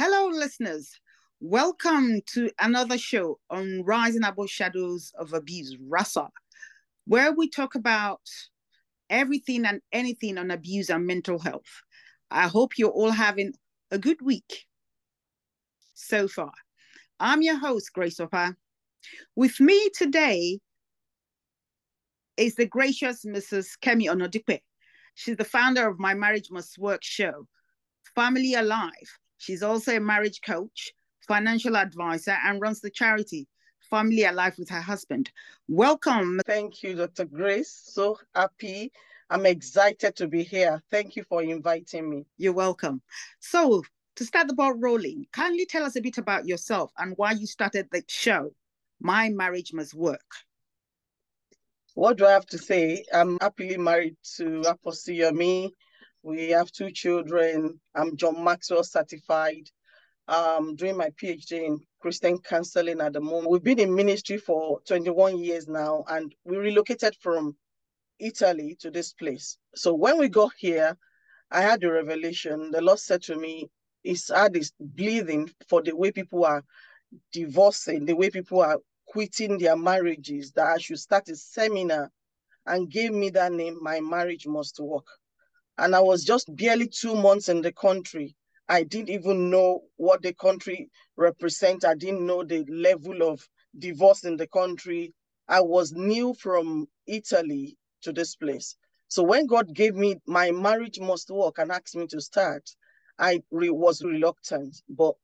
Hello, listeners. Welcome to another show on Rising Above Shadows of Abuse, RASA, where we talk about everything and anything on abuse and mental health. I hope you're all having a good week so far. I'm your host, Grace Opa. With me today is the gracious Mrs. Kemi Onadipe. She's the founder of My Marriage Must Work show, Family Alive. She's also a marriage coach, financial advisor, and runs the charity Family Alive with her husband. Welcome. Thank you, Dr. Grace. So happy. I'm excited to be here. Thank you for inviting me. You're welcome. So, to start the ball rolling, kindly tell us a bit about yourself and why you started the show, My Marriage Must Work. What do I have to say? I'm happily married to Apostle Yomi. We have two children. I'm John Maxwell certified. I'm doing my PhD in Christian counseling at the moment. We've been in ministry for 21 years now, and we relocated from Italy to this place. So when we got here, I had a revelation. The Lord said to me, He's had this bleeding for the way people are divorcing, the way people are quitting their marriages, that I should start a seminar and gave me that name, My Marriage Must Work. And I was just barely two months in the country. I didn't even know what the country represents. I didn't know the level of divorce in the country. I was new from Italy to this place. So when God gave me my marriage must work and asked me to start, I re- was reluctant. But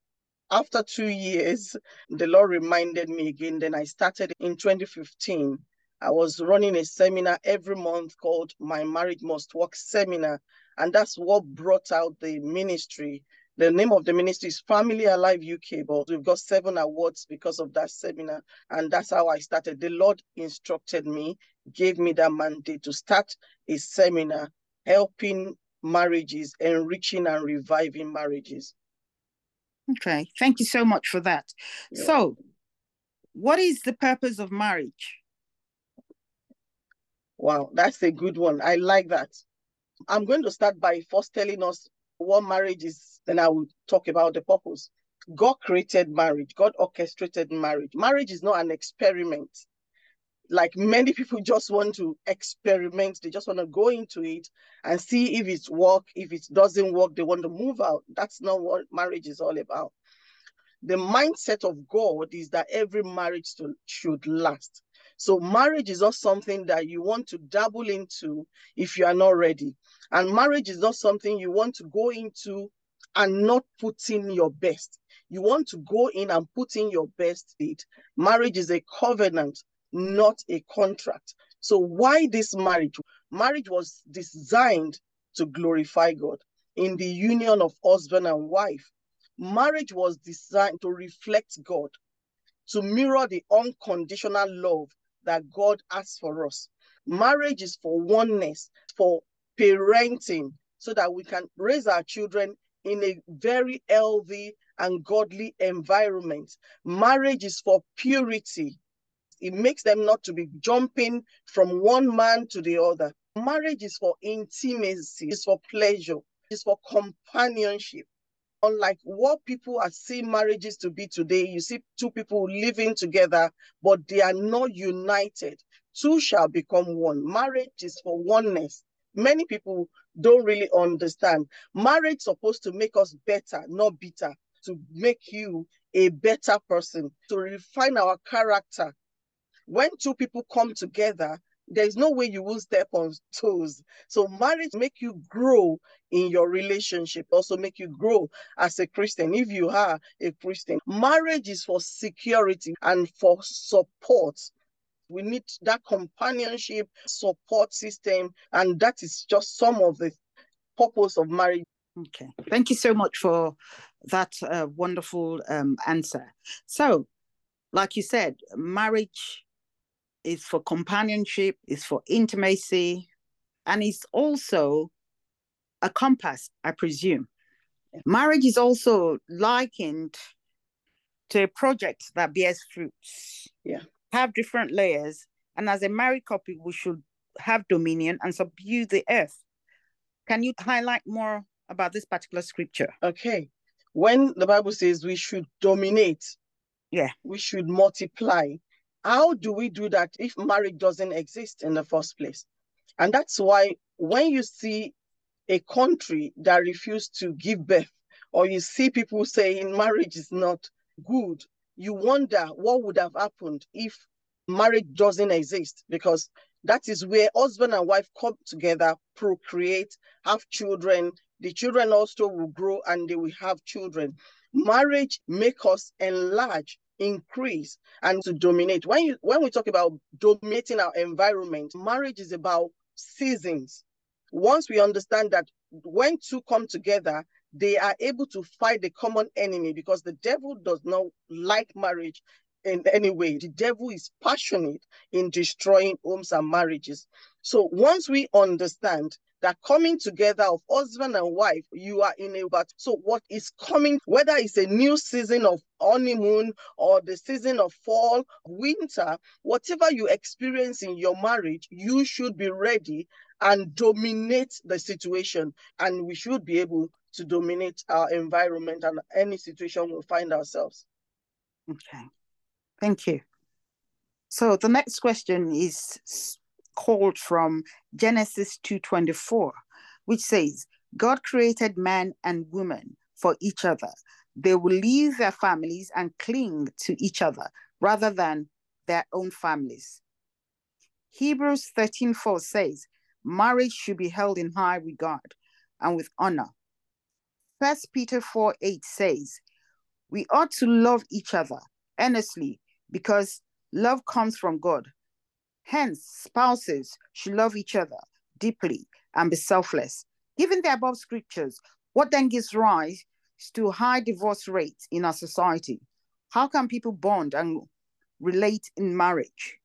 after two years, the Lord reminded me again. Then I started in 2015. I was running a seminar every month called My Marriage Must Work Seminar. And that's what brought out the ministry. The name of the ministry is Family Alive UK, but we've got seven awards because of that seminar. And that's how I started. The Lord instructed me, gave me that mandate to start a seminar helping marriages, enriching and reviving marriages. Okay, thank you so much for that. Yeah. So, what is the purpose of marriage? Wow, that's a good one. I like that. I'm going to start by first telling us what marriage is, then I will talk about the purpose. God created marriage, God orchestrated marriage. Marriage is not an experiment. Like many people just want to experiment, they just want to go into it and see if it's work. If it doesn't work, they want to move out. That's not what marriage is all about. The mindset of God is that every marriage should last. So marriage is not something that you want to dabble into if you are not ready. And marriage is not something you want to go into and not put in your best. You want to go in and put in your best it. Marriage is a covenant, not a contract. So why this marriage? Marriage was designed to glorify God in the union of husband and wife. Marriage was designed to reflect God, to mirror the unconditional love that God has for us. Marriage is for oneness, for parenting, so that we can raise our children in a very healthy and godly environment. Marriage is for purity. It makes them not to be jumping from one man to the other. Marriage is for intimacy, it's for pleasure, it's for companionship. Unlike what people are seeing marriages to be today, you see two people living together, but they are not united. Two shall become one. Marriage is for oneness. Many people don't really understand. Marriage supposed to make us better, not bitter, to make you a better person, to refine our character. When two people come together, there's no way you will step on toes. So marriage make you grow in your relationship, also make you grow as a Christian if you are a Christian. Marriage is for security and for support. We need that companionship support system, and that is just some of the purpose of marriage. Okay, thank you so much for that uh, wonderful um, answer. So, like you said, marriage is for companionship, is for intimacy, and it's also a compass, I presume. Marriage is also likened to a project that bears fruits. Yeah. Have different layers, and as a married couple, we should have dominion and subdue the earth. Can you highlight more about this particular scripture? Okay. when the Bible says we should dominate, yeah, we should multiply. How do we do that if marriage doesn't exist in the first place? And that's why when you see a country that refused to give birth, or you see people saying marriage is not good, you wonder what would have happened if marriage doesn't exist because that is where husband and wife come together, procreate, have children. The children also will grow and they will have children. Marriage make us enlarge, increase, and to dominate. When you when we talk about dominating our environment, marriage is about seasons. Once we understand that when two come together, they are able to fight the common enemy because the devil does not like marriage in any way. The devil is passionate in destroying homes and marriages. So once we understand that coming together of husband and wife, you are in a but so what is coming, whether it's a new season of honeymoon or the season of fall, winter, whatever you experience in your marriage, you should be ready and dominate the situation. And we should be able to dominate our environment and any situation we find ourselves. Okay. Thank you. So the next question is called from Genesis 2:24, which says, God created man and woman for each other. They will leave their families and cling to each other rather than their own families. Hebrews 13:4 says, marriage should be held in high regard and with honor. First Peter 4 8 says, We ought to love each other earnestly because love comes from God. Hence, spouses should love each other deeply and be selfless. Given the above scriptures, what then gives rise to high divorce rates in our society? How can people bond and relate in marriage?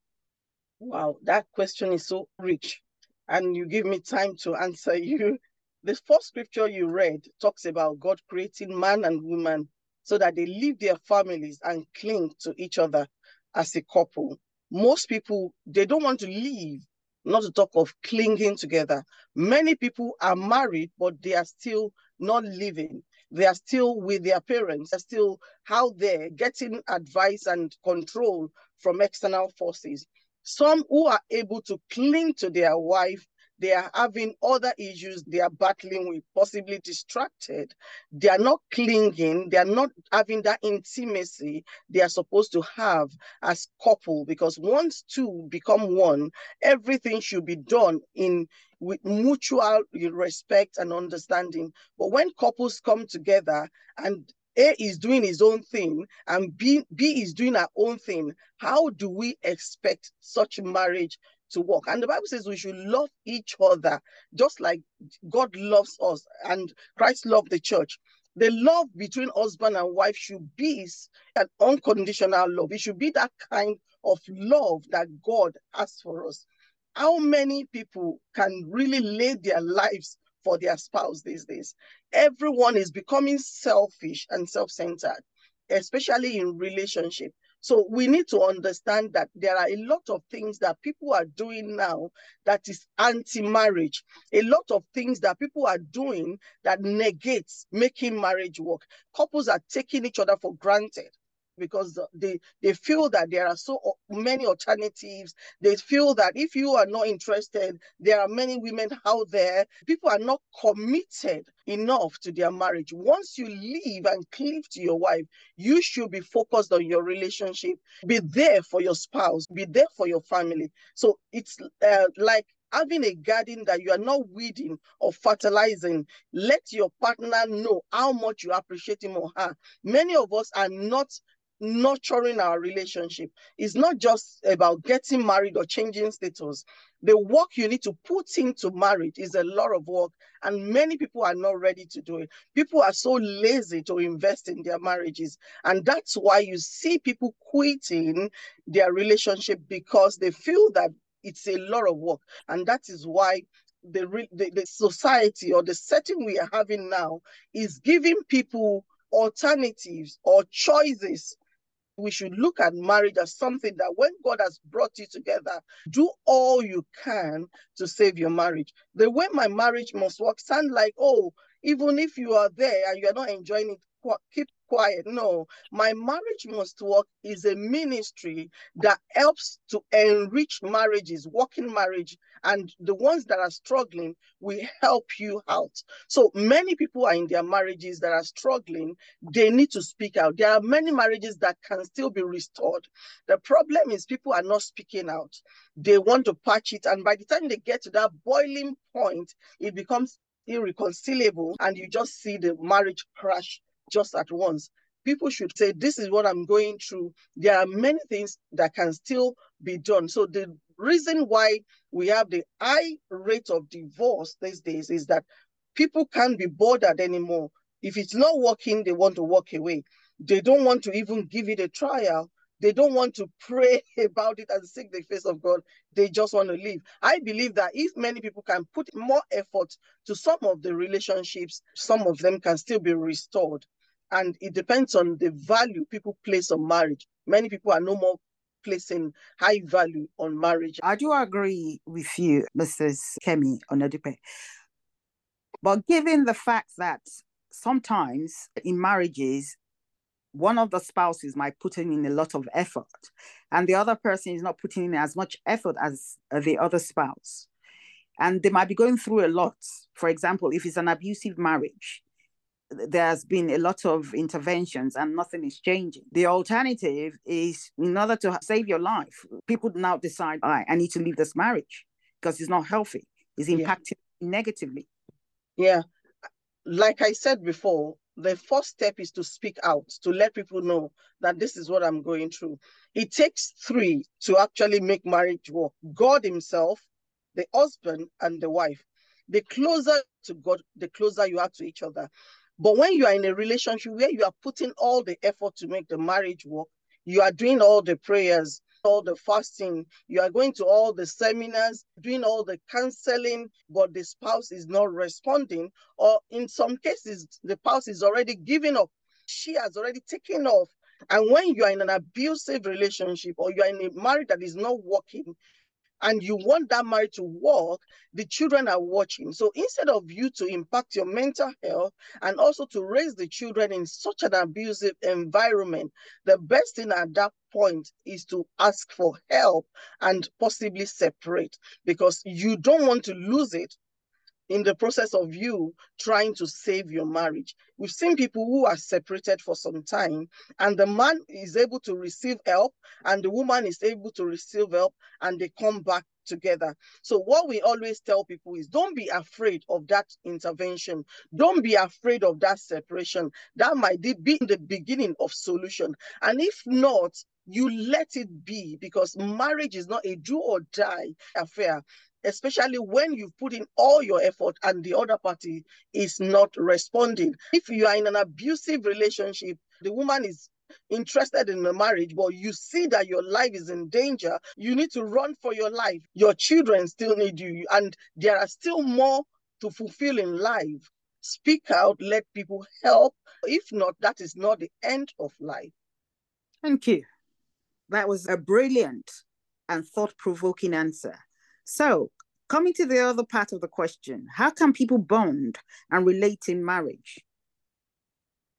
Wow, that question is so rich. And you give me time to answer you. The first scripture you read talks about God creating man and woman so that they leave their families and cling to each other as a couple. Most people, they don't want to leave, not to talk of clinging together. Many people are married, but they are still not living. They are still with their parents, they're still out there getting advice and control from external forces. Some who are able to cling to their wife they are having other issues they are battling with, possibly distracted. They are not clinging, they are not having that intimacy they are supposed to have as couple because once two become one, everything should be done in with mutual respect and understanding. But when couples come together and a is doing his own thing and B, B is doing our own thing. How do we expect such marriage to work. And the Bible says we should love each other just like God loves us and Christ loved the church. The love between husband and wife should be an unconditional love. It should be that kind of love that God has for us. How many people can really lay their lives for their spouse these days? Everyone is becoming selfish and self centered, especially in relationship. So we need to understand that there are a lot of things that people are doing now that is anti-marriage. A lot of things that people are doing that negates making marriage work. Couples are taking each other for granted because they, they feel that there are so many alternatives. They feel that if you are not interested, there are many women out there. People are not committed enough to their marriage. Once you leave and cleave to your wife, you should be focused on your relationship. Be there for your spouse, be there for your family. So it's uh, like having a garden that you are not weeding or fertilizing, let your partner know how much you appreciate him or her. Many of us are not nurturing our relationship. It's not just about getting married or changing status. The work you need to put into marriage is a lot of work, and many people are not ready to do it. People are so lazy to invest in their marriages, and that's why you see people quitting their relationship because they feel that it's a lot of work, and that is why the, the, the society or the setting we are having now is giving people alternatives or choices we should look at marriage as something that when God has brought you together, do all you can to save your marriage. The way my marriage must work sound like, oh, even if you are there and you are not enjoying it, keep quiet. No, my marriage must work is a ministry that helps to enrich marriages, working marriage, and the ones that are struggling, we help you out. So many people are in their marriages that are struggling. They need to speak out. There are many marriages that can still be restored. The problem is people are not speaking out. They want to patch it. And by the time they get to that boiling point, it becomes irreconcilable and you just see the marriage crash just at once. People should say, This is what I'm going through. There are many things that can still be done. So, the reason why we have the high rate of divorce these days is that people can't be bothered anymore. If it's not working, they want to walk away. They don't want to even give it a trial. They don't want to pray about it and seek the face of God. They just want to leave. I believe that if many people can put more effort to some of the relationships, some of them can still be restored and it depends on the value people place on marriage. Many people are no more placing high value on marriage. I do agree with you, Mrs. Kemi Onadipe. But given the fact that sometimes in marriages, one of the spouses might put in a lot of effort and the other person is not putting in as much effort as the other spouse. And they might be going through a lot. For example, if it's an abusive marriage, there's been a lot of interventions and nothing is changing. The alternative is in order to save your life, people now decide, I, I need to leave this marriage because it's not healthy, it's impacting yeah. negatively. Yeah. Like I said before, the first step is to speak out, to let people know that this is what I'm going through. It takes three to actually make marriage work God Himself, the husband, and the wife. The closer to God, the closer you are to each other. But when you are in a relationship where you are putting all the effort to make the marriage work, you are doing all the prayers, all the fasting, you are going to all the seminars, doing all the counseling, but the spouse is not responding. Or in some cases, the spouse is already giving up. She has already taken off. And when you are in an abusive relationship or you are in a marriage that is not working, and you want that marriage to work, the children are watching. So instead of you to impact your mental health and also to raise the children in such an abusive environment, the best thing at that point is to ask for help and possibly separate because you don't want to lose it in the process of you trying to save your marriage. We've seen people who are separated for some time, and the man is able to receive help, and the woman is able to receive help, and they come back together. So, what we always tell people is don't be afraid of that intervention, don't be afraid of that separation. That might be in the beginning of solution. And if not, you let it be because marriage is not a do or die affair especially when you've put in all your effort and the other party is not responding. If you are in an abusive relationship, the woman is interested in the marriage, but you see that your life is in danger, you need to run for your life. Your children still need you, and there are still more to fulfill in life. Speak out, let people help. If not, that is not the end of life. Thank you. That was a brilliant and thought provoking answer. So, coming to the other part of the question, how can people bond and relate in marriage?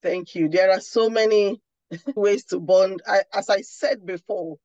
Thank you. There are so many ways to bond. I, as I said before,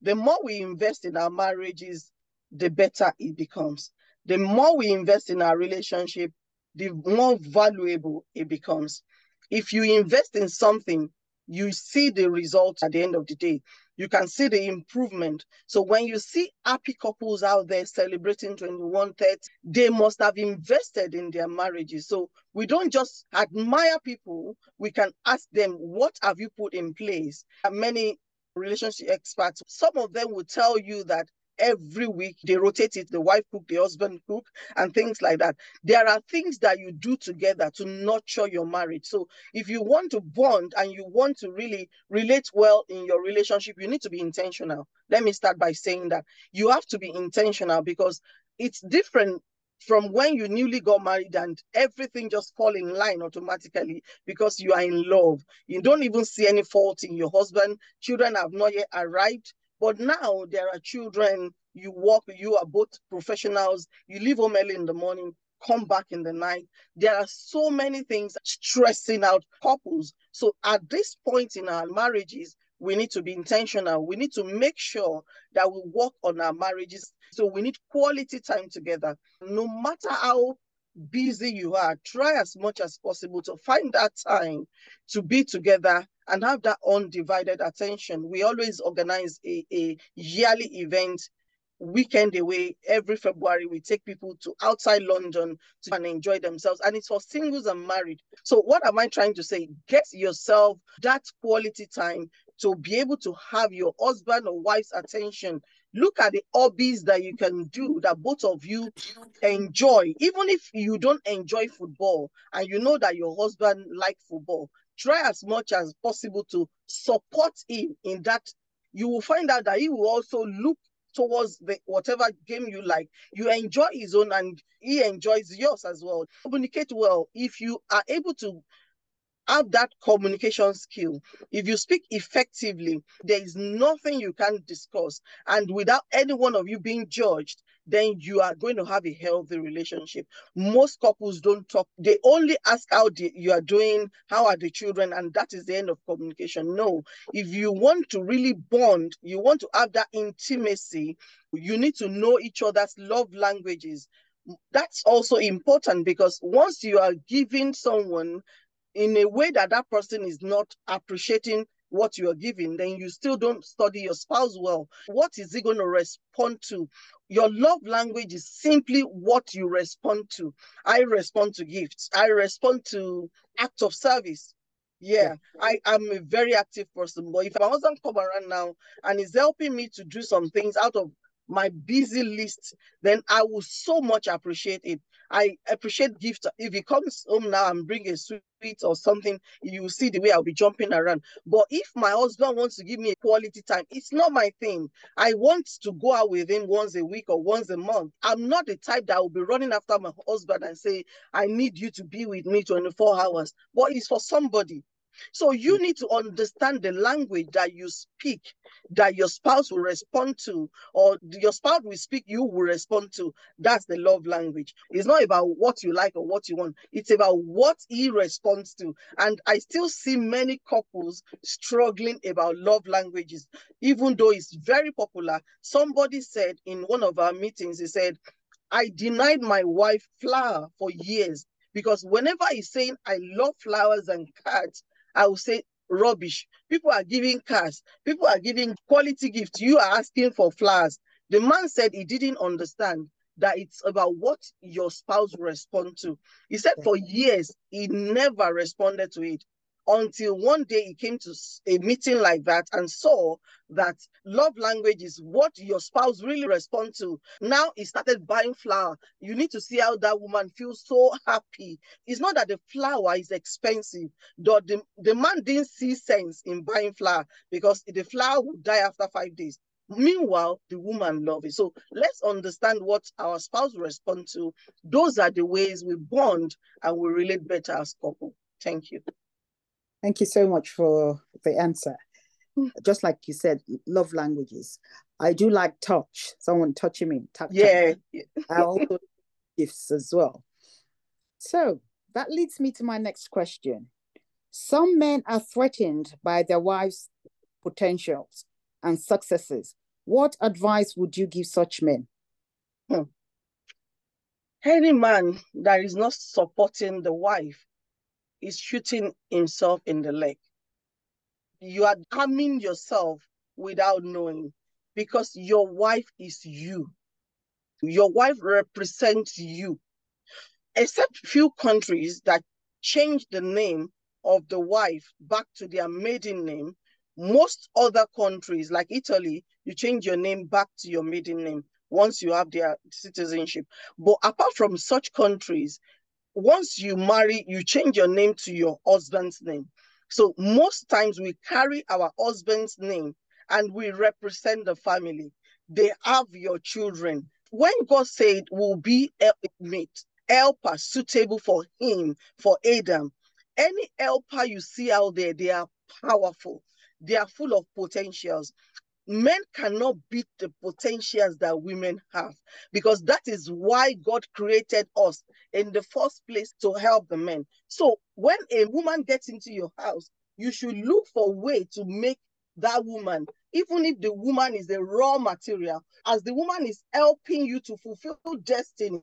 the more we invest in our marriages, the better it becomes. The more we invest in our relationship, the more valuable it becomes. If you invest in something, you see the results at the end of the day you can see the improvement. So when you see happy couples out there celebrating 2130, they must have invested in their marriages. So we don't just admire people, we can ask them, what have you put in place? Many relationship experts, some of them will tell you that every week they rotate it the wife cook the husband cook and things like that there are things that you do together to nurture your marriage so if you want to bond and you want to really relate well in your relationship you need to be intentional let me start by saying that you have to be intentional because it's different from when you newly got married and everything just fall in line automatically because you are in love. You don't even see any fault in your husband. Children have not yet arrived. But now there are children, you work, you are both professionals, you leave home early in the morning, come back in the night. There are so many things stressing out couples. So at this point in our marriages, we need to be intentional. We need to make sure that we work on our marriages. So we need quality time together. No matter how busy you are, try as much as possible to find that time to be together and have that undivided attention. We always organize a, a yearly event weekend away every February. We take people to outside London to and enjoy themselves. And it's for singles and married. So what am I trying to say? Get yourself that quality time to be able to have your husband or wife's attention look at the hobbies that you can do that both of you enjoy even if you don't enjoy football and you know that your husband like football try as much as possible to support him in that you will find out that he will also look towards the whatever game you like you enjoy his own and he enjoys yours as well communicate well if you are able to have that communication skill. If you speak effectively, there is nothing you can discuss. And without any one of you being judged, then you are going to have a healthy relationship. Most couples don't talk, they only ask how the, you are doing, how are the children, and that is the end of communication. No, if you want to really bond, you want to have that intimacy, you need to know each other's love languages. That's also important because once you are giving someone in a way that that person is not appreciating what you are giving, then you still don't study your spouse well. What is he going to respond to? Your love language is simply what you respond to. I respond to gifts. I respond to acts of service. Yeah, yeah, I am a very active person. But if my husband come around now and is helping me to do some things out of my busy list, then I will so much appreciate it. I appreciate gift. If he comes home now and bring a sweet or something, you see the way I'll be jumping around. But if my husband wants to give me a quality time, it's not my thing. I want to go out with him once a week or once a month. I'm not the type that will be running after my husband and say, I need you to be with me 24 hours. But it's for somebody. So you mm. need to understand the language that you speak, that your spouse will respond to, or your spouse will speak, you will respond to. That's the love language. It's not about what you like or what you want, it's about what he responds to. And I still see many couples struggling about love languages, even though it's very popular. Somebody said in one of our meetings, he said, I denied my wife flower for years because whenever he's saying I love flowers and cards, I will say rubbish. People are giving cars, people are giving quality gifts. You are asking for flowers. The man said he didn't understand that it's about what your spouse respond to. He said for years he never responded to it until one day he came to a meeting like that and saw that love language is what your spouse really respond to. Now he started buying flower. You need to see how that woman feels so happy. It's not that the flower is expensive. The, the, the man didn't see sense in buying flower because the flower would die after five days. Meanwhile, the woman love it. So let's understand what our spouse respond to. Those are the ways we bond and we relate better as couple. Thank you. Thank you so much for the answer. Hmm. Just like you said, love languages. I do like touch, someone touching me. Touch, yeah. I also gifts as well. So that leads me to my next question. Some men are threatened by their wives' potentials and successes. What advice would you give such men? Hmm. Any man that is not supporting the wife is shooting himself in the leg. You are harming yourself without knowing because your wife is you. Your wife represents you. Except few countries that change the name of the wife back to their maiden name, most other countries like Italy, you change your name back to your maiden name once you have their citizenship. But apart from such countries, once you marry, you change your name to your husband's name. So most times we carry our husband's name and we represent the family. They have your children. When God said will be a mate, helper suitable for him, for Adam, any helper you see out there, they are powerful. They are full of potentials. Men cannot beat the potentials that women have because that is why God created us in the first place to help the men. So when a woman gets into your house, you should look for a way to make that woman, even if the woman is the raw material, as the woman is helping you to fulfill destiny,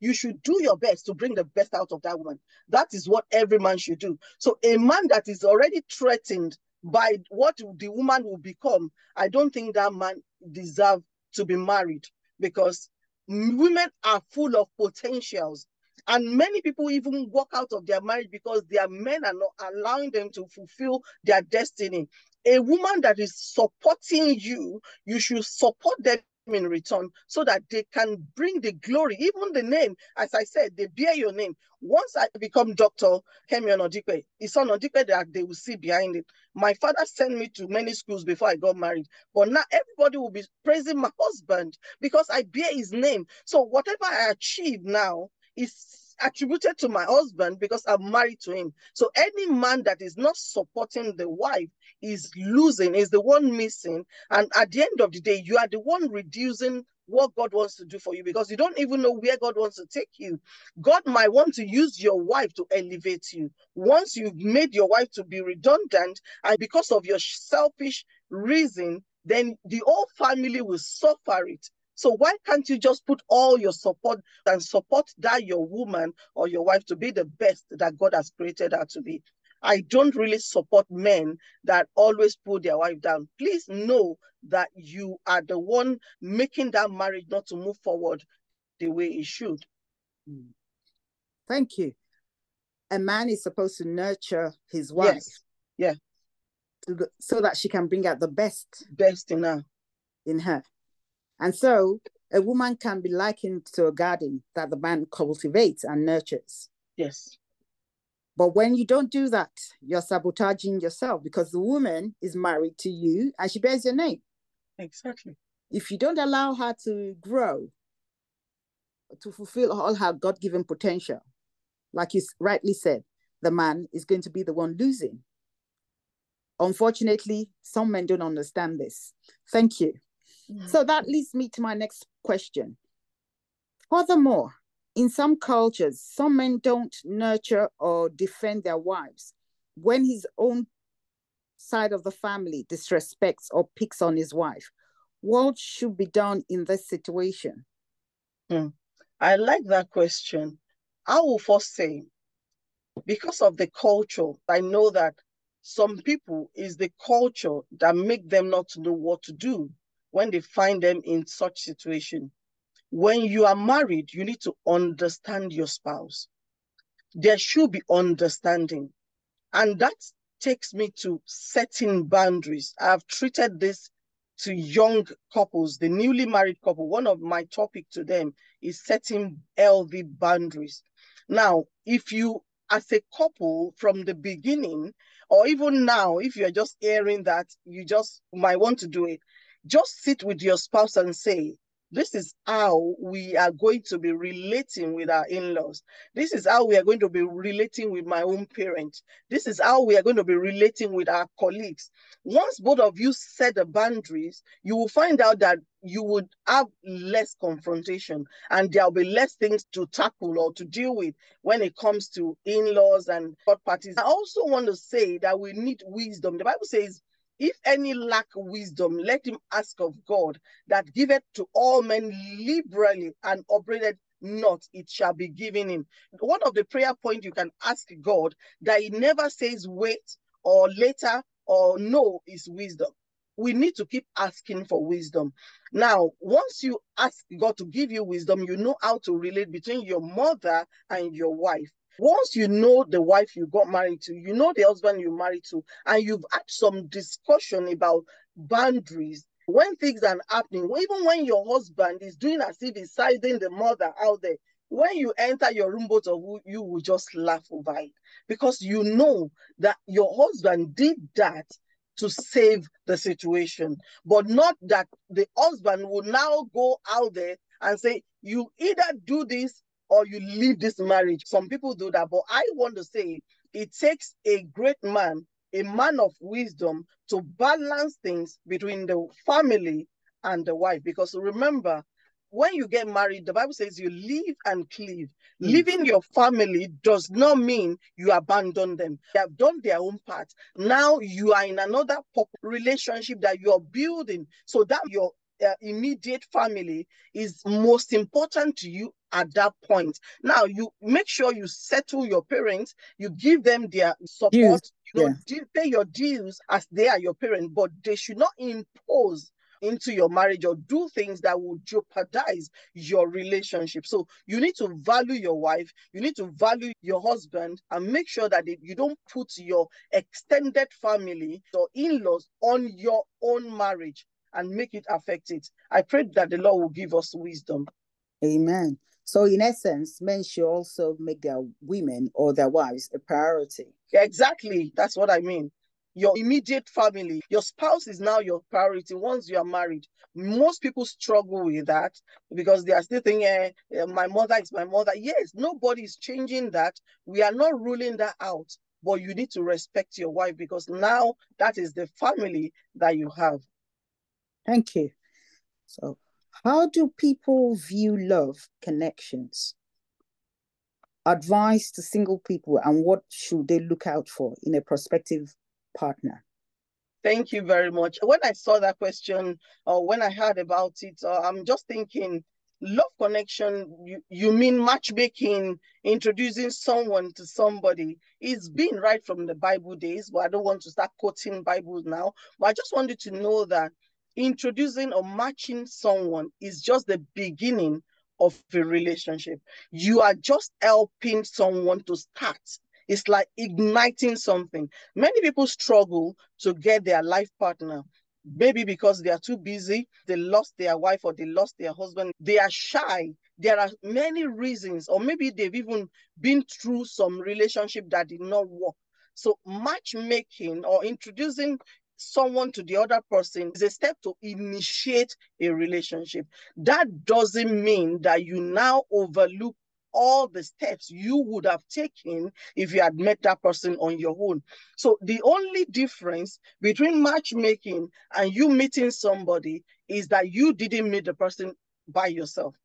you should do your best to bring the best out of that woman. That is what every man should do. So a man that is already threatened by what the woman will become, I don't think that man deserve to be married because women are full of potentials. And many people even walk out of their marriage because their men are not allowing them to fulfill their destiny. A woman that is supporting you, you should support them in return so that they can bring the glory, even the name, as I said, they bear your name. Once I become Dr. Kemi Onadipe, it's on Odikwe that they will see behind it. My father sent me to many schools before I got married, but now everybody will be praising my husband because I bear his name. So whatever I achieve now is attributed to my husband because I'm married to him. So any man that is not supporting the wife is losing, is the one missing. And at the end of the day, you are the one reducing what God wants to do for you because you don't even know where God wants to take you. God might want to use your wife to elevate you. Once you've made your wife to be redundant, and because of your selfish reason, then the whole family will suffer it. So why can't you just put all your support and support that your woman or your wife to be the best that God has created her to be? I don't really support men that always pull their wife down. Please know that you are the one making that marriage not to move forward the way it should. Hmm. Thank you. A man is supposed to nurture his wife. Yes. Yeah. so that she can bring out the best. Best in her. In her. And so a woman can be likened to a garden that the man cultivates and nurtures. Yes. But when you don't do that, you're sabotaging yourself because the woman is married to you and she bears your name. Exactly. If you don't allow her to grow, to fulfill all her God given potential, like you rightly said, the man is going to be the one losing. Unfortunately, some men don't understand this. Thank you. Mm-hmm. So that leads me to my next question. Furthermore, in some cultures, some men don't nurture or defend their wives. When his own side of the family disrespects or picks on his wife, what should be done in this situation? Hmm. I like that question. I will first say, because of the culture, I know that some people is the culture that make them not know what to do when they find them in such situation. When you are married, you need to understand your spouse. There should be understanding. And that takes me to setting boundaries. I've treated this to young couples, the newly married couple. One of my topic to them is setting healthy boundaries. Now, if you, as a couple from the beginning, or even now, if you're just hearing that, you just might want to do it, just sit with your spouse and say, this is how we are going to be relating with our in-laws. This is how we are going to be relating with my own parents. This is how we are going to be relating with our colleagues. Once both of you set the boundaries, you will find out that you would have less confrontation and there'll be less things to tackle or to deal with when it comes to in-laws and third parties. I also want to say that we need wisdom. The Bible says if any lack wisdom, let him ask of God that giveth to all men liberally and upbraided not, it shall be given him. One of the prayer points you can ask God that he never says wait or later or no is wisdom. We need to keep asking for wisdom. Now, once you ask God to give you wisdom, you know how to relate between your mother and your wife. Once you know the wife you got married to, you know the husband you married to, and you've had some discussion about boundaries, when things are happening, even when your husband is doing as if he's siding the mother out there, when you enter your room, both of you will just laugh over it. Because you know that your husband did that to save the situation, but not that the husband will now go out there and say, You either do this or you leave this marriage. Some people do that, but I want to say it takes a great man, a man of wisdom to balance things between the family and the wife. Because remember, when you get married, the Bible says you leave and cleave. Mm. Leaving your family does not mean you abandon them. They have done their own part. Now you are in another relationship that you're building so that your uh, immediate family is most important to you at that point. Now you make sure you settle your parents, you give them their support, dues. you know, yeah. pay your dues as they are your parents, but they should not impose into your marriage or do things that will jeopardize your relationship. So you need to value your wife, you need to value your husband, and make sure that you don't put your extended family or in laws on your own marriage and make it affect it. I pray that the Lord will give us wisdom. Amen. So, in essence, men should also make their women or their wives a priority. Exactly. That's what I mean your immediate family. Your spouse is now your priority once you are married. Most people struggle with that because they are still thinking, eh, eh, my mother is my mother. Yes, nobody is changing that. We are not ruling that out, but you need to respect your wife because now that is the family that you have. Thank you. So, how do people view love connections? Advice to single people and what should they look out for in a prospective partner? Thank you very much. When I saw that question or when I heard about it, uh, I'm just thinking love connection, you, you mean matchmaking, introducing someone to somebody. It's been right from the Bible days, but I don't want to start quoting Bible now. But I just wanted to know that introducing or matching someone is just the beginning of a relationship. You are just helping someone to start it's like igniting something. Many people struggle to get their life partner. Maybe because they are too busy, they lost their wife or they lost their husband, they are shy. There are many reasons, or maybe they've even been through some relationship that did not work. So, matchmaking or introducing someone to the other person is a step to initiate a relationship. That doesn't mean that you now overlook all the steps you would have taken if you had met that person on your own. So the only difference between matchmaking and you meeting somebody is that you didn't meet the person by yourself.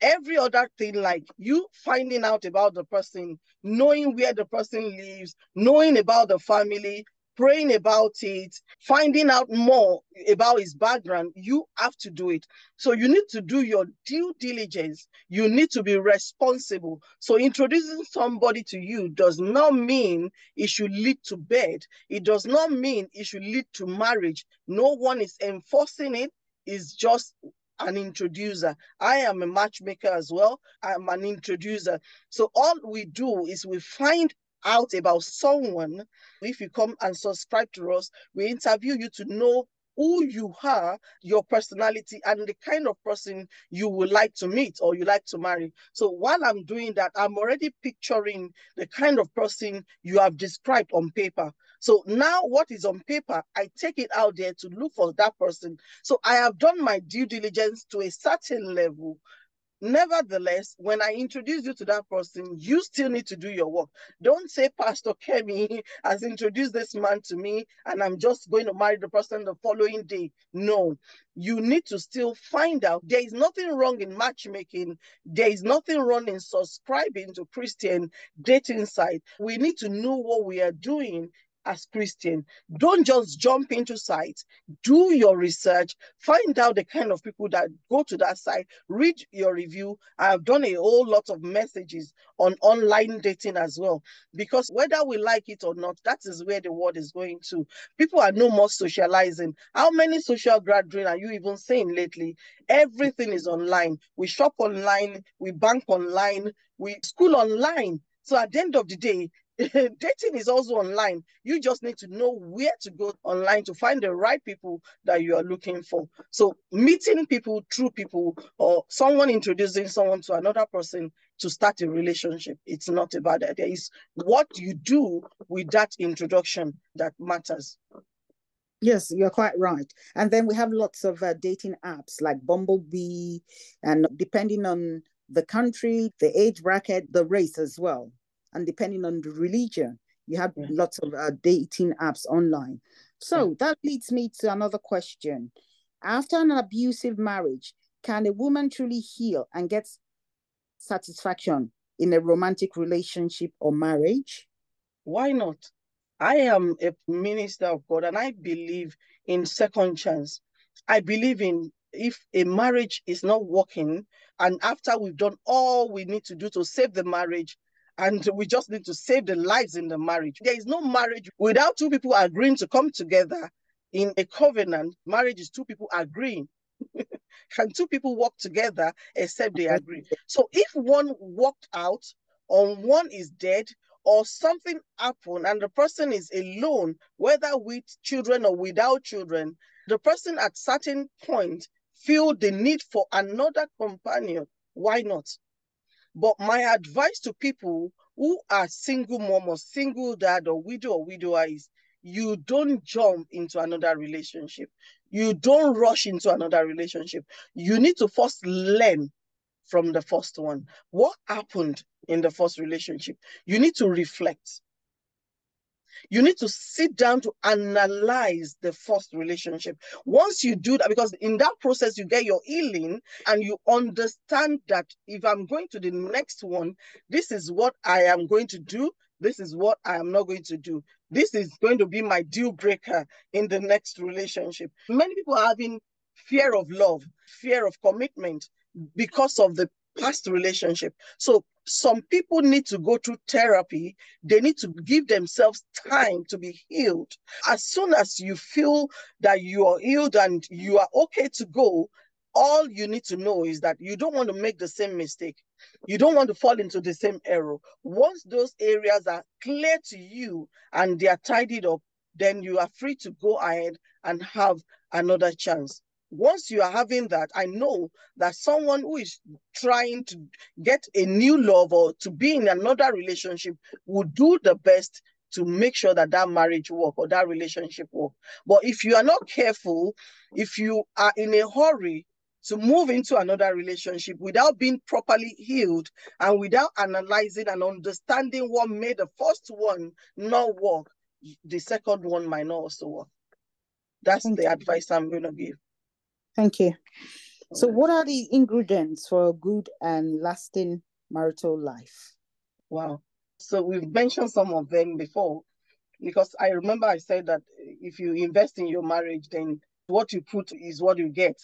Every other thing, like you finding out about the person, knowing where the person lives, knowing about the family, praying about it, finding out more about his background, you have to do it. So you need to do your due diligence. You need to be responsible. So introducing somebody to you does not mean it should lead to bed. It does not mean it should lead to marriage. No one is enforcing it. It's just an introducer. I am a matchmaker as well. I'm an introducer. So all we do is we find out about someone, if you come and subscribe to us, we interview you to know who you are, your personality, and the kind of person you would like to meet or you like to marry. So while I'm doing that, I'm already picturing the kind of person you have described on paper. So now what is on paper, I take it out there to look for that person. So I have done my due diligence to a certain level Nevertheless, when I introduce you to that person, you still need to do your work. Don't say Pastor Kemi has introduced this man to me and I'm just going to marry the person the following day. No, you need to still find out. There is nothing wrong in matchmaking. There is nothing wrong in subscribing to Christian dating site. We need to know what we are doing as Christian. Don't just jump into sites. Do your research. Find out the kind of people that go to that site. Read your review. I have done a whole lot of messages on online dating as well. Because whether we like it or not, that is where the world is going to. People are no more socializing. How many social gathering are you even seeing lately? Everything is online. We shop online. We bank online. We school online. So at the end of the day, dating is also online. You just need to know where to go online to find the right people that you are looking for. So meeting people through people or someone introducing someone to another person to start a relationship, it's not a bad idea. It's what you do with that introduction that matters. Yes, you're quite right. And then we have lots of uh, dating apps like Bumblebee, and depending on the country, the age bracket, the race as well and depending on the religion, You have yeah. lots of uh, dating apps online. So yeah. that leads me to another question. After an abusive marriage, can a woman truly heal and get satisfaction in a romantic relationship or marriage? Why not? I am a minister of God and I believe in second chance. I believe in if a marriage is not working and after we've done all we need to do to save the marriage and we just need to save the lives in the marriage. There is no marriage without two people agreeing to come together in a covenant. Marriage is two people agreeing. Can two people work together except they agree? So if one walked out or one is dead or something happened and the person is alone, whether with children or without children, the person at certain point feel the need for another companion. Why not? But my advice to people who are single mom or single dad or widow or widower is you don't jump into another relationship. You don't rush into another relationship. You need to first learn from the first one. What happened in the first relationship? You need to reflect. You need to sit down to analyze the first relationship. Once you do that, because in that process, you get your healing and you understand that if I'm going to the next one, this is what I am going to do. This is what I am not going to do. This is going to be my deal breaker in the next relationship. Many people are having fear of love, fear of commitment because of the past relationship. So some people need to go through therapy. They need to give themselves time to be healed. As soon as you feel that you are healed and you are okay to go, all you need to know is that you don't want to make the same mistake. You don't want to fall into the same error. Once those areas are clear to you and they are tidied up, then you are free to go ahead and have another chance once you are having that, I know that someone who is trying to get a new love or to be in another relationship will do the best to make sure that that marriage work or that relationship work. But if you are not careful, if you are in a hurry to move into another relationship without being properly healed and without analyzing and understanding what made the first one not work, the second one might not also work. That's the advice I'm going to give. Thank you. So, what are the ingredients for a good and lasting marital life? Wow. So, we've mentioned some of them before because I remember I said that if you invest in your marriage, then what you put is what you get.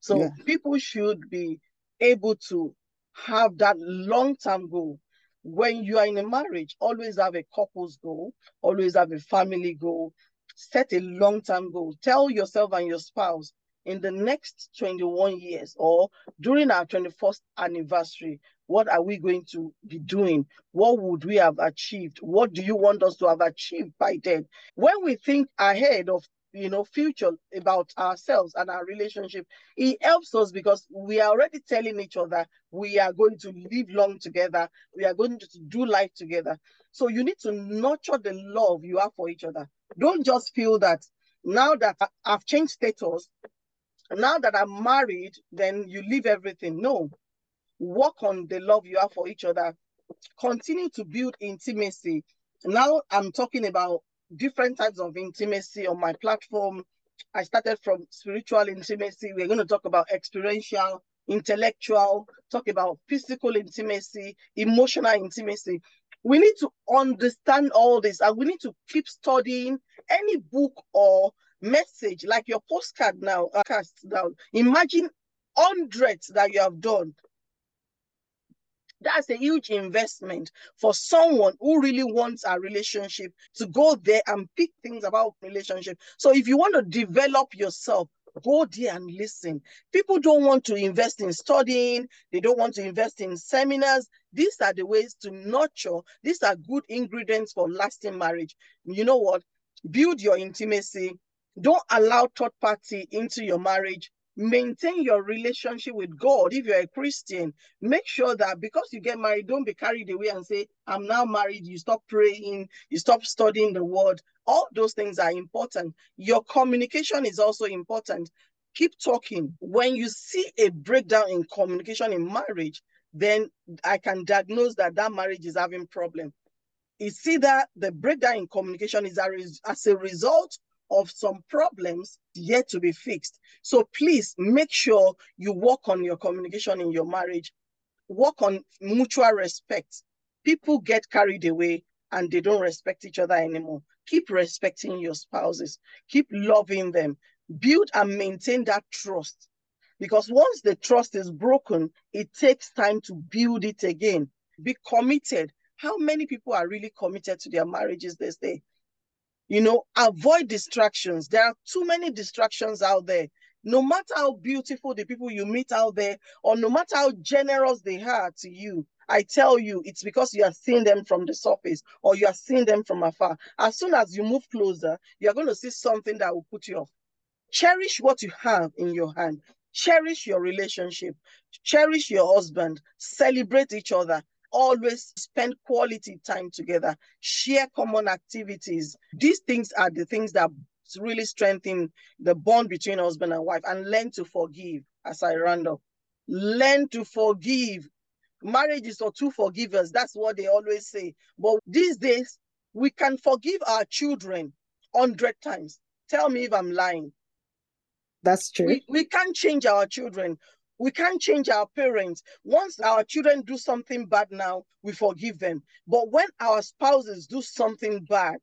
So, yeah. people should be able to have that long term goal. When you are in a marriage, always have a couple's goal, always have a family goal, set a long term goal. Tell yourself and your spouse in the next 21 years or during our 21st anniversary, what are we going to be doing? What would we have achieved? What do you want us to have achieved by then? When we think ahead of you know future about ourselves and our relationship it helps us because we are already telling each other we are going to live long together we are going to do life together so you need to nurture the love you have for each other don't just feel that now that i've changed status now that I'm married, then you leave everything. No. Work on the love you have for each other. Continue to build intimacy. Now I'm talking about different types of intimacy on my platform. I started from spiritual intimacy. We're going to talk about experiential, intellectual, talk about physical intimacy, emotional intimacy. We need to understand all this and we need to keep studying any book or message, like your postcard now, uh, cast down. Imagine hundreds that you have done. That's a huge investment for someone who really wants a relationship to go there and pick things about relationship. So if you want to develop yourself, go there and listen. People don't want to invest in studying, they don't want to invest in seminars. These are the ways to nurture, these are good ingredients for lasting marriage. You know what? Build your intimacy, don't allow third party into your marriage. Maintain your relationship with God. If you're a Christian, make sure that because you get married, don't be carried away and say, I'm now married. You stop praying, you stop studying the word. All those things are important. Your communication is also important. Keep talking. When you see a breakdown in communication in marriage, then I can diagnose that that marriage is having problem It's either the breakdown in communication is as a result of some problems yet to be fixed. So please make sure you work on your communication in your marriage, work on mutual respect. People get carried away and they don't respect each other anymore. Keep respecting your spouses, keep loving them, build and maintain that trust. Because once the trust is broken, it takes time to build it again. Be committed. How many people are really committed to their marriages this day? You know, avoid distractions. There are too many distractions out there. No matter how beautiful the people you meet out there, or no matter how generous they are to you, I tell you, it's because you are seeing them from the surface or you are seeing them from afar. As soon as you move closer, you're going to see something that will put you off. Cherish what you have in your hand. Cherish your relationship. Cherish your husband. Celebrate each other always spend quality time together, share common activities. These things are the things that really strengthen the bond between husband and wife and learn to forgive as I round up. Learn to forgive. Marriage is for two forgivers. That's what they always say. But these days, we can forgive our children 100 times. Tell me if I'm lying. That's true. We, we can't change our children. We can't change our parents. Once our children do something bad now, we forgive them. But when our spouses do something bad,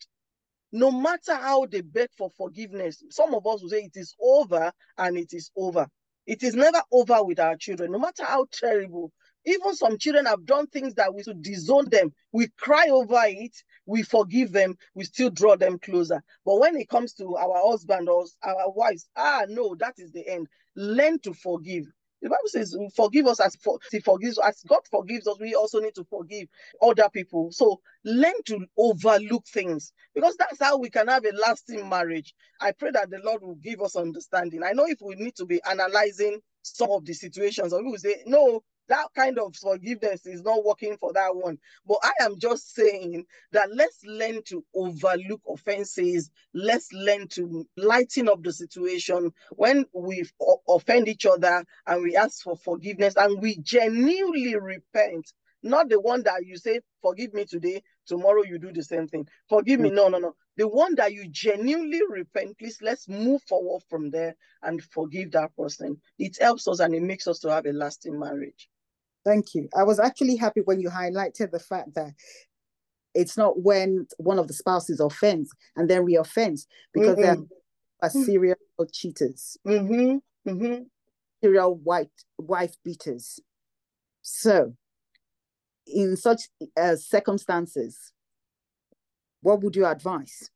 no matter how they beg for forgiveness, some of us will say it is over and it is over. It is never over with our children, no matter how terrible. Even some children have done things that we should disown them. We cry over it, we forgive them, we still draw them closer. But when it comes to our husband or our wives, ah, no, that is the end. Learn to forgive. The Bible says, forgive us as for, he forgives as God forgives us, we also need to forgive other people. So learn to overlook things because that's how we can have a lasting marriage. I pray that the Lord will give us understanding. I know if we need to be analyzing some of the situations, or we will say, no, that kind of forgiveness is not working for that one. But I am just saying that let's learn to overlook offenses. Let's learn to lighten up the situation when we offend each other and we ask for forgiveness and we genuinely repent. Not the one that you say, forgive me today, tomorrow you do the same thing. Forgive me. Mm. No, no, no. The one that you genuinely repent, please let's move forward from there and forgive that person. It helps us and it makes us to have a lasting marriage. Thank you. I was actually happy when you highlighted the fact that it's not when one of the spouses offends and then reoffends because mm-hmm. they're are serial cheaters, mm-hmm. Mm-hmm. serial white wife beaters. So, in such uh, circumstances, what would you advise?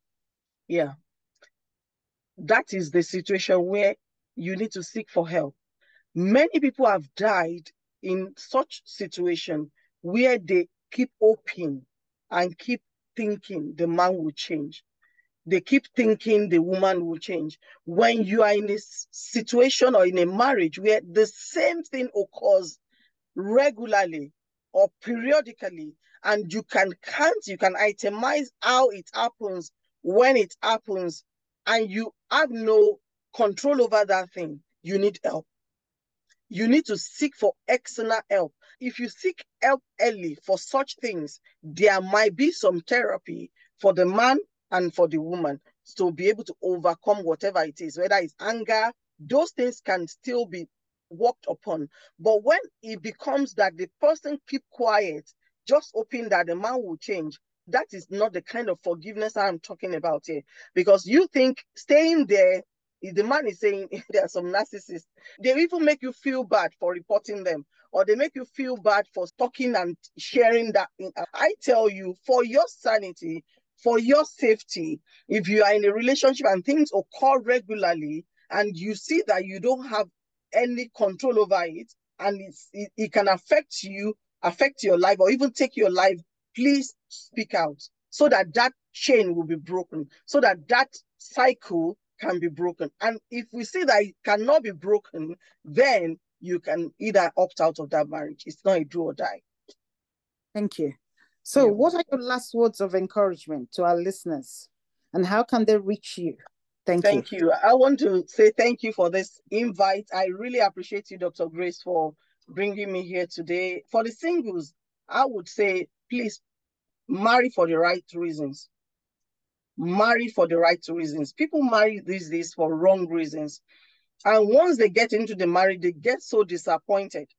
Yeah, that is the situation where you need to seek for help. Many people have died in such situation where they keep hoping and keep thinking the man will change. They keep thinking the woman will change. When you are in a situation or in a marriage where the same thing occurs regularly or periodically, and you can count, you can itemize how it happens, when it happens, and you have no control over that thing, you need help you need to seek for external help. If you seek help early for such things, there might be some therapy for the man and for the woman to be able to overcome whatever it is, whether it's anger, those things can still be worked upon. But when it becomes that the person keep quiet, just hoping that the man will change, that is not the kind of forgiveness I'm talking about here. Because you think staying there the man is saying there are some narcissists, they even make you feel bad for reporting them, or they make you feel bad for talking and sharing that. I tell you, for your sanity, for your safety, if you are in a relationship and things occur regularly, and you see that you don't have any control over it, and it, it can affect you, affect your life, or even take your life, please speak out so that that chain will be broken, so that that cycle can be broken. And if we see that it cannot be broken, then you can either opt out of that marriage. It's not a do or die. Thank you. So, yeah. what are your last words of encouragement to our listeners, and how can they reach you? Thank, thank you. you. I want to say thank you for this invite. I really appreciate you, Dr. Grace, for bringing me here today. For the singles, I would say please marry for the right reasons. Marry for the right reasons. People marry these days for wrong reasons. And once they get into the marriage, they get so disappointed.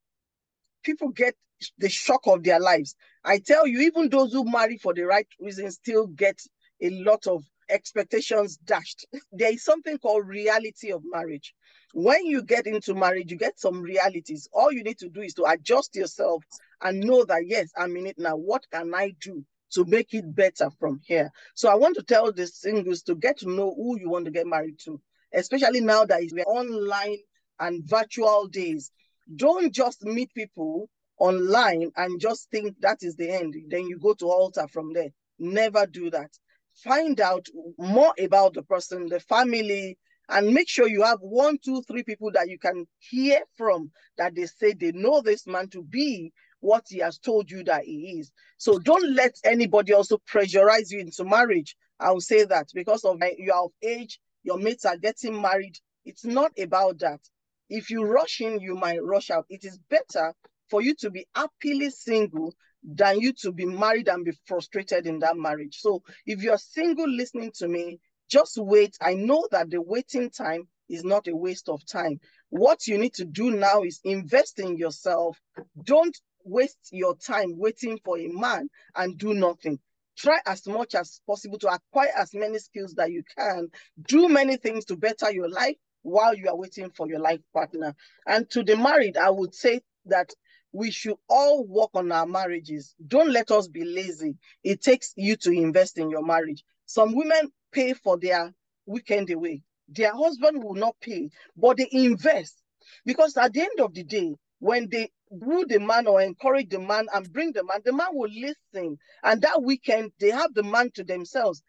People get the shock of their lives. I tell you, even those who marry for the right reasons still get a lot of expectations dashed. There is something called reality of marriage. When you get into marriage, you get some realities. All you need to do is to adjust yourself and know that, yes, I'm in it now. What can I do to make it better from here? So I want to tell the singles to get to know who you want to get married to, especially now that it's online and virtual days. Don't just meet people online and just think that is the end. Then you go to altar from there. Never do that find out more about the person, the family, and make sure you have one, two, three people that you can hear from that they say they know this man to be what he has told you that he is. So don't let anybody also pressurize you into marriage. I will say that because of you are of age, your mates are getting married. It's not about that. If you rush in, you might rush out. It is better for you to be happily single than you to be married and be frustrated in that marriage. So if you're single listening to me, just wait. I know that the waiting time is not a waste of time. What you need to do now is invest in yourself. Don't waste your time waiting for a man and do nothing. Try as much as possible to acquire as many skills that you can. Do many things to better your life while you are waiting for your life partner. And to the married, I would say that we should all work on our marriages. Don't let us be lazy. It takes you to invest in your marriage. Some women pay for their weekend away. Their husband will not pay, but they invest. Because at the end of the day, when they woo the man or encourage the man and bring the man, the man will listen. And that weekend, they have the man to themselves.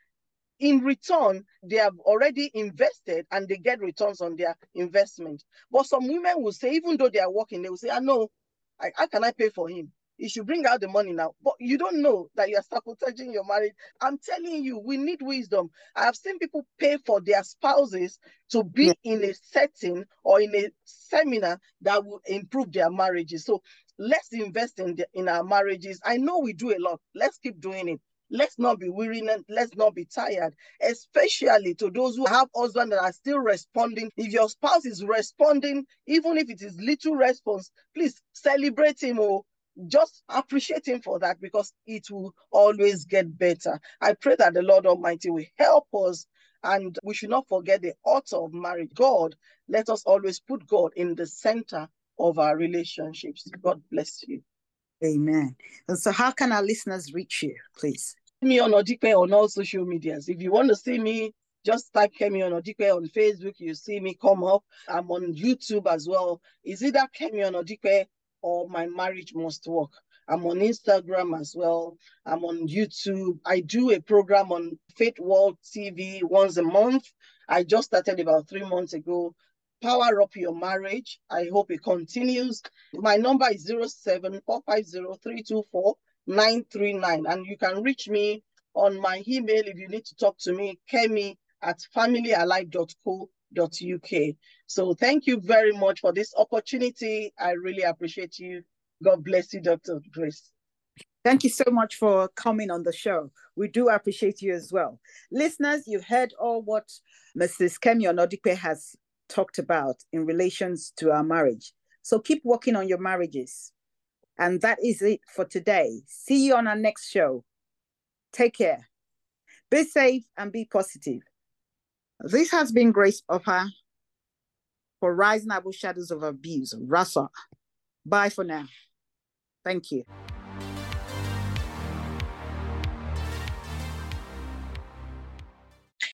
In return, they have already invested and they get returns on their investment. But some women will say, even though they are working, they will say, ah, I know I, how can I pay for him? He should bring out the money now. But you don't know that you're sabotaging your marriage. I'm telling you, we need wisdom. I have seen people pay for their spouses to be yeah. in a setting or in a seminar that will improve their marriages. So let's invest in the, in our marriages. I know we do a lot. Let's keep doing it. Let's not be weary and let's not be tired, especially to those who have husbands that are still responding. If your spouse is responding, even if it is little response, please celebrate him or just appreciate him for that because it will always get better. I pray that the Lord Almighty will help us and we should not forget the author of marriage, God. Let us always put God in the center of our relationships. God bless you. Amen. And so, how can our listeners reach you, please? Kemi Onadipe on all social medias. If you want to see me, just type Kemi Onadipe on Facebook. You see me come up. I'm on YouTube as well. Is either Kemi Onadipe or My Marriage Must Work. I'm on Instagram as well. I'm on YouTube. I do a program on Faith World TV once a month. I just started about three months ago power up your marriage. I hope it continues. My number is 07450324 and you can reach me on my email if you need to talk to me, kemi at familyalive.co.uk. So thank you very much for this opportunity. I really appreciate you. God bless you, Dr. Grace. Thank you so much for coming on the show. We do appreciate you as well. Listeners, you've heard all what Mrs. Kemi Onadipe has talked about in relations to our marriage. So keep working on your marriages. And that is it for today. See you on our next show. Take care. Be safe and be positive. This has been Grace Upper for Rising Above Shadows of Abuse, Rasa. Bye for now. Thank you.